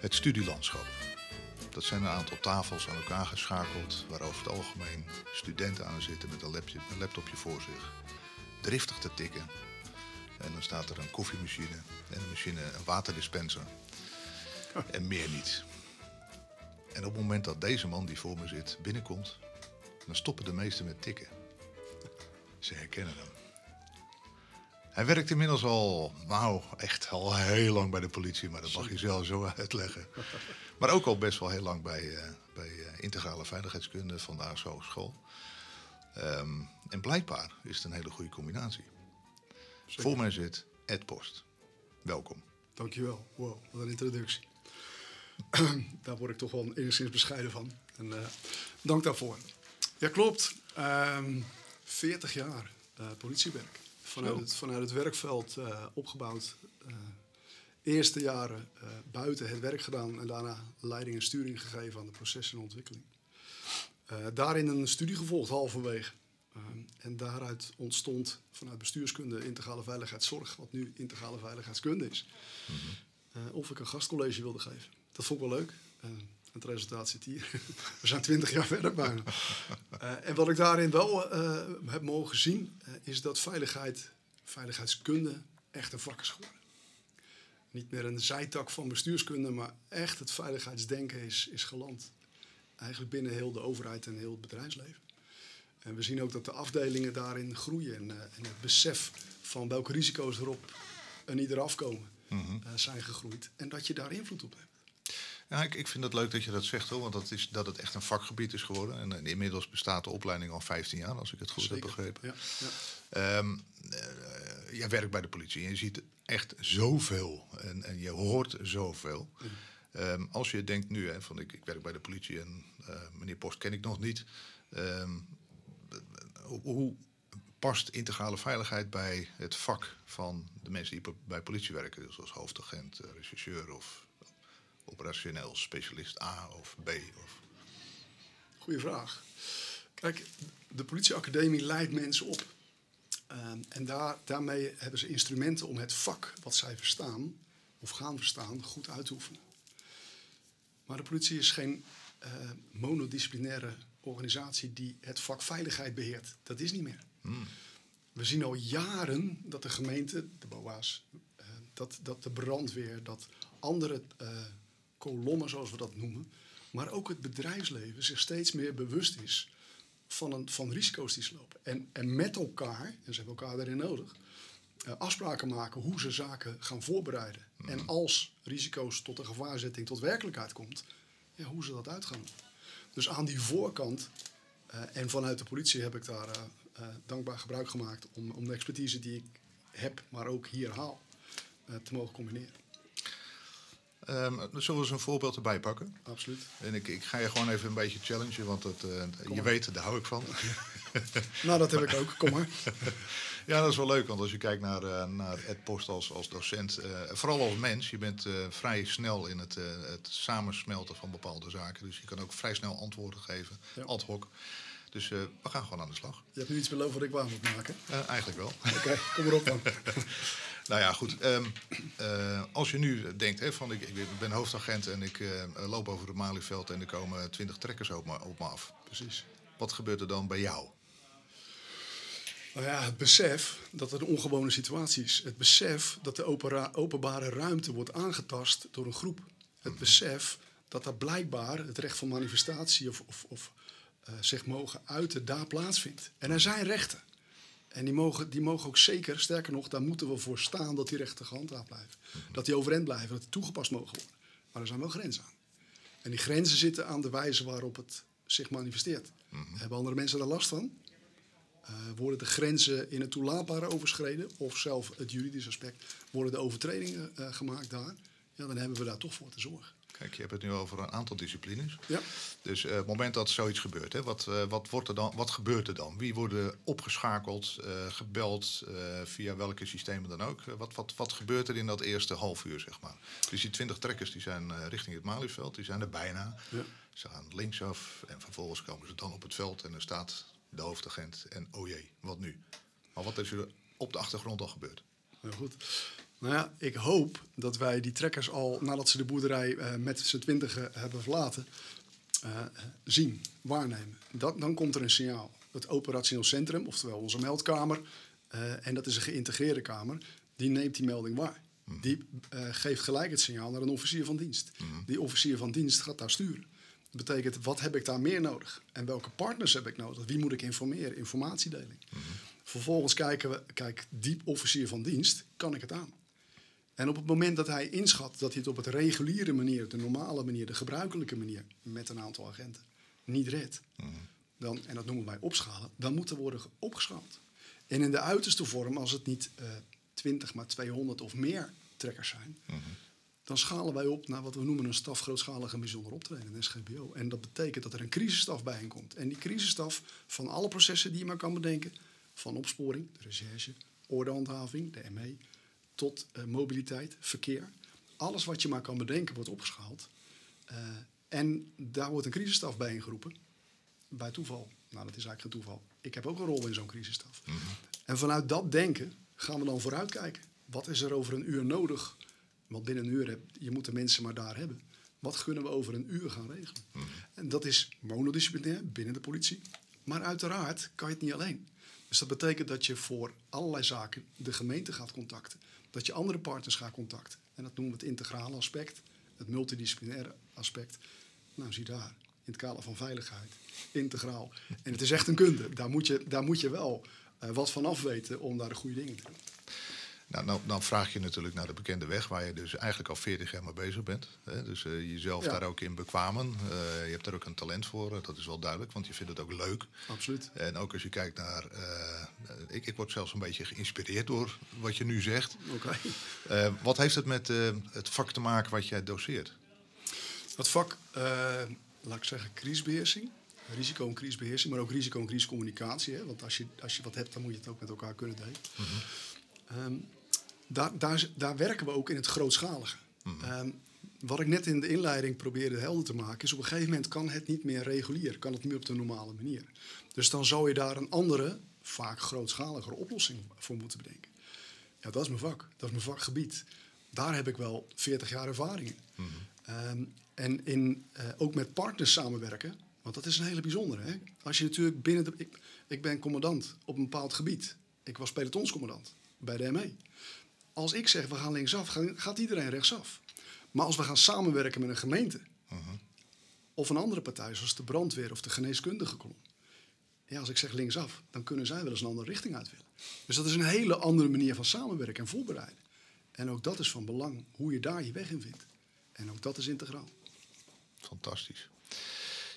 Het studielandschap. Dat zijn een aantal tafels aan elkaar geschakeld, waar over het algemeen studenten aan zitten met een, lapje, een laptopje voor zich. Driftig te tikken. En dan staat er een koffiemachine en een machine, een waterdispenser. En meer niet. En op het moment dat deze man die voor me zit binnenkomt, dan stoppen de meesten met tikken. Ze herkennen hem. Hij werkt inmiddels al, nou echt al heel lang bij de politie, maar dat mag je zelf zo uitleggen. Maar ook al best wel heel lang bij, eh, bij eh, integrale veiligheidskunde van de ASO Hogeschool. Ehm, en blijkbaar is het een hele goede combinatie. Voor mij zit Ed Post. Welkom. Dankjewel. Wow, wat een introductie. Daar word ik toch wel enigszins bescheiden van. En eh, dank daarvoor. Ja, klopt. Ehm 40 jaar eh, politiewerk. Vanuit het, vanuit het werkveld eh, opgebouwd. Eh, eerste jaren eh, buiten het werk gedaan en daarna leiding en sturing gegeven aan de processen en ontwikkeling. Daarin een studie gevolgd halverwege. En daaruit ontstond vanuit bestuurskunde integrale veiligheidszorg, wat nu integrale veiligheidskunde is, eh, of ik een gastcollege wilde geven. Dat vond ik wel leuk. Het resultaat zit hier. We zijn twintig jaar verder bijna. Eh, en wat ik daarin wel eh, heb mogen zien, eh, is dat veiligheid, veiligheidskunde echt een vak is geworden. Niet meer een zijtak van bestuurskunde, maar echt het veiligheidsdenken is, is geland. Eigenlijk binnen heel de overheid en heel het bedrijfsleven. En we zien ook dat de afdelingen daarin groeien. En, en het besef van welke risico's er op een ieder afkomen eh, zijn gegroeid. En dat je daar invloed op hebt. Ja, ik, ik vind het leuk dat je dat zegt hoor, want dat, is, dat het echt een vakgebied is geworden. En, inmiddels bestaat de opleiding al 15 jaar, als ik het goed heb begrepen. Ja, ja. Ehm, eh, jij werkt bij de politie en je ziet echt zoveel en, en je hoort zoveel. Ehm, als je denkt nu, hè, van ik, ik werk bij de politie en eh, meneer Post ken ik nog niet. Ehm, hoe, past integrale veiligheid bij het vak van de mensen die bij politie werken? Dus als hoofdagent, eh, rechercheur of operationeel specialist A of B? Of... Goeie vraag. Kijk, de politieacademie leidt mensen op. Ehm, en daar, daarmee hebben ze instrumenten om het vak wat zij verstaan, of gaan verstaan, goed uit te oefenen. Maar de politie is geen eh, monodisciplinaire organisatie die het vak veiligheid beheert. Dat is niet meer. We zien al jaren dat de gemeente, de BOA's, eh, dat, dat de brandweer, dat andere eh, kolommen, zoals we dat noemen, maar ook het bedrijfsleven zich steeds meer bewust is van, een, van risico's die ze lopen. En, en met elkaar, en ze hebben elkaar daarin nodig, eh, afspraken maken hoe ze zaken gaan voorbereiden. En als risico's tot een gevaarzetting tot werkelijkheid komt, ja, hoe ze dat uit gaan doen. Dus aan die voorkant, eh, en vanuit de politie heb ik daar eh, dankbaar gebruik gemaakt om, om de expertise die ik heb, maar ook hier haal, te mogen combineren. Ehm, zullen we eens een voorbeeld erbij pakken? Absoluut. En ik, ik ga je gewoon even een beetje challengen, want eh, je weet, daar hou ik van. Nou, dat heb ik ook. Kom maar. ja, dat is wel leuk, want als je kijkt naar, eh, naar Ed Post als, als docent, eh, vooral als mens, je bent vrij snel in het, het samensmelten van bepaalde zaken. Dus je kan ook vrij snel antwoorden geven, Ja. ad hoc. Dus we gaan gewoon aan de slag. Je hebt nu iets beloofd wat ik waar moet maken. Eigenlijk wel. Oké, kom erop dan. Nou ja, goed. ehm, eh, als je nu denkt, hè, van ik, ik ben hoofdagent en ik eh, loop over het Malieveld en er komen twintig trekkers op me, op me af. Precies. Wat gebeurt er dan bij jou? Nou ja, het besef dat het een ongewone situatie is. Het besef dat de openbare ruimte wordt aangetast door een groep. Het besef dat daar blijkbaar het recht van manifestatie of, of, of eh, zich mogen uiten daar plaatsvindt. En er zijn rechten. En die mogen, die mogen ook zeker, sterker nog, daar moeten we voor staan dat die rechten gehandhaafd blijven. Dat die overeind blijven, dat die toegepast mogen worden. Maar er zijn wel grenzen aan. En die grenzen zitten aan de wijze waarop het zich manifesteert. Hebben andere mensen daar last van? Eh, worden de grenzen in het toelaatbare overschreden, of zelf het juridisch aspect, worden de overtredingen eh, gemaakt daar, ja, dan hebben we daar toch voor te zorgen. Kijk, je hebt het nu over een aantal disciplines. Ja. Dus op het moment dat zoiets gebeurt, hè, wat, eh, wat, wordt er dan, wat gebeurt er dan? Wie worden opgeschakeld, eh, gebeld, via welke systemen dan ook? Wat, wat, wat gebeurt er in dat eerste half uur, zeg maar? Dus die twintig trekkers die zijn richting het Malieveld, die zijn er bijna. Ja. Ze gaan linksaf en vervolgens komen ze dan op het veld en er staat de hoofdagent en oh jee, wat nu? Maar wat is er op de achtergrond al gebeurd? Heel goed. Nou ja, ik hoop dat wij die trekkers al nadat ze de boerderij uh, met z'n twintigen hebben verlaten, uh, zien, waarnemen. Dat, dan komt er een signaal. Het operationeel centrum, oftewel onze meldkamer, uh, en dat is een geïntegreerde kamer, die neemt die melding waar. Mm. Die geeft gelijk het signaal naar een officier van dienst. Mm. Die officier van dienst gaat daar sturen. Dat betekent, wat heb ik daar meer nodig? En welke partners heb ik nodig? Wie moet ik informeren? Informatiedeling. Mm. Vervolgens kijken we, kijk, die officier van dienst, kan ik het aan? En op het moment dat hij inschat dat hij het op het reguliere manier, de normale manier, de gebruikelijke manier, met een aantal agenten, niet redt, dan, en dat noemen wij opschalen, dan moet er worden opgeschaald. En in de uiterste vorm, als het niet uh, 20, maar 200 of meer trekkers zijn, dan schalen wij op naar wat we noemen een staf grootschalige bijzonder optreden, een SGBO. En dat betekent dat er een crisisstaf bij komt. En die crisisstaf van alle processen die je maar kan bedenken, van opsporing, de recherche, ordehandhaving, de ME, tot uh, mobiliteit, verkeer. Alles wat je maar kan bedenken wordt opgeschaald. Uh, en daar wordt een crisisstaf bij ingeroepen. Bij toeval. Nou, dat is eigenlijk geen toeval. Ik heb ook een rol in zo'n crisisstaf. Mm -hmm. En vanuit dat denken gaan we dan vooruitkijken. Wat is er over een uur nodig? Want binnen een uur, heb, je moet de mensen maar daar hebben. Wat kunnen we over een uur gaan regelen? Mm -hmm. En dat is monodisciplinair binnen de politie. Maar uiteraard kan je het niet alleen. Dus dat betekent dat je voor allerlei zaken de gemeente gaat contacten. Dat je andere partners gaat contacten. En dat noemen we het integrale aspect, het multidisciplinaire aspect. Nou, zie daar, in het kader van veiligheid, integraal. En het is echt een kunde. Daar moet je, daar moet je wel uh, wat van af weten om daar de goede dingen te doen. Nou, nou, dan vraag je natuurlijk naar de bekende weg, waar je dus eigenlijk al 40 jaar mee bezig bent. Hè? Dus uh, jezelf ja. daar ook in bekwamen. Uh, je hebt daar ook een talent voor, dat is wel duidelijk, want je vindt het ook leuk. Absoluut. En ook als je kijkt naar. Ik, ik word zelfs een beetje geïnspireerd door wat je nu zegt. Oké. Okay. wat heeft het met het vak te maken wat jij doseert? Het vak, laat ik zeggen, crisisbeheersing. Risico- en crisisbeheersing, maar ook risico- en crisiscommunicatie. Hè? Want als je, als je wat hebt, dan moet je het ook met elkaar kunnen delen. Mm -hmm. um, daar, daar, daar, werken we ook in het grootschalige. Mm. Um, wat ik net in de inleiding probeerde helder te maken, is op een gegeven moment kan het niet meer regulier, kan het niet meer op de normale manier. Dus dan zou je daar een andere, vaak grootschaligere oplossing voor moeten bedenken. Ja, dat is mijn vak, dat is mijn vakgebied. Daar heb ik wel 40 jaar ervaring in. Mm. Um, en in, uh, ook met partners samenwerken, want dat is een hele bijzondere. Hè? Als je natuurlijk binnen de. Ik, ik ben commandant op een bepaald gebied. Ik was pelotonscommandant bij de ME. Als ik zeg we gaan linksaf, gaat iedereen rechtsaf. Maar als we gaan samenwerken met een gemeente of een andere partij, zoals de brandweer of de geneeskundige kolom. Ja, als ik zeg linksaf, dan kunnen zij wel eens een andere richting uit willen. Dus dat is een hele andere manier van samenwerken en voorbereiden. En ook dat is van belang, hoe je daar je weg in vindt. En ook dat is integraal. Fantastisch.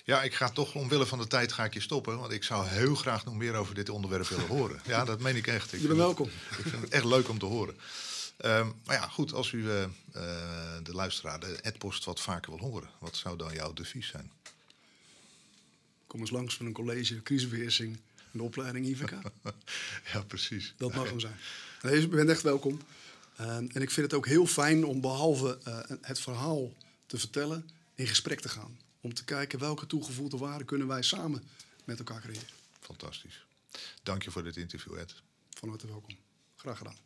Ja, ik ga toch omwille van de tijd ga ik je stoppen. Want ik zou heel graag nog meer over dit onderwerp willen horen. Ja, dat meen ik echt. Ik je bent welkom. Het, ik vind het echt leuk om te horen. Um, maar ja, goed, als u uh, uh, de luisteraar, de Edpost, wat vaker wil horen, wat zou dan jouw devies zijn? Kom eens langs voor een college, crisisbeheersing, een opleiding IVK. ja, precies. Dat mag hem zijn. Nee, je bent echt welkom. Uh, en ik vind het ook heel fijn om behalve het verhaal te vertellen, in gesprek te gaan. Om te kijken welke toegevoegde waarde kunnen wij samen met elkaar creëren. Fantastisch. Dank je voor dit interview, Ed. Van harte welkom. Graag gedaan.